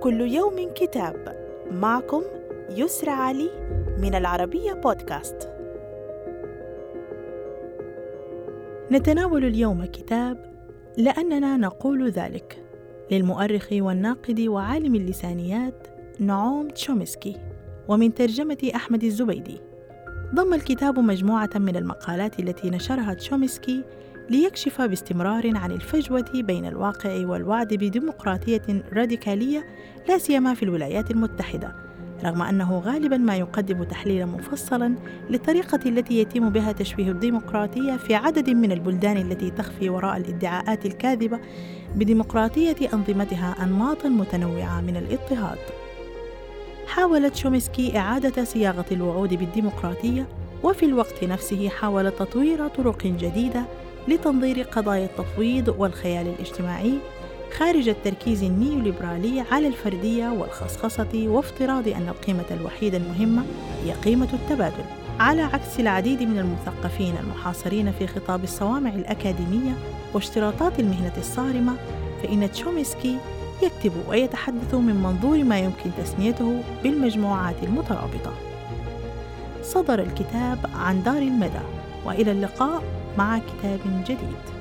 كل يوم كتاب. معكم يسرى علي من العربية بودكاست. نتناول اليوم كتاب لأننا نقول ذلك. للمؤرخ والناقد وعالم اللسانيات نعوم تشومسكي ومن ترجمة أحمد الزبيدي. ضم الكتاب مجموعة من المقالات التي نشرها تشومسكي ليكشف باستمرار عن الفجوة بين الواقع والوعد بديمقراطية راديكالية لا سيما في الولايات المتحدة رغم أنه غالبا ما يقدم تحليلا مفصلا للطريقة التي يتم بها تشبيه الديمقراطية في عدد من البلدان التي تخفي وراء الادعاءات الكاذبة بديمقراطية أنظمتها أنماطا متنوعة من الاضطهاد. حاولت شومسكي إعادة صياغة الوعود بالديمقراطية وفي الوقت نفسه حاول تطوير طرق جديدة لتنظير قضايا التفويض والخيال الاجتماعي خارج التركيز النيوليبرالي على الفردية والخصخصة وافتراض أن القيمة الوحيدة المهمة هي قيمة التبادل. على عكس العديد من المثقفين المحاصرين في خطاب الصوامع الأكاديمية واشتراطات المهنة الصارمة فإن تشومسكي يكتب ويتحدث من منظور ما يمكن تسميته بالمجموعات المترابطة. صدر الكتاب عن دار المدى وإلى اللقاء مع كتاب جديد.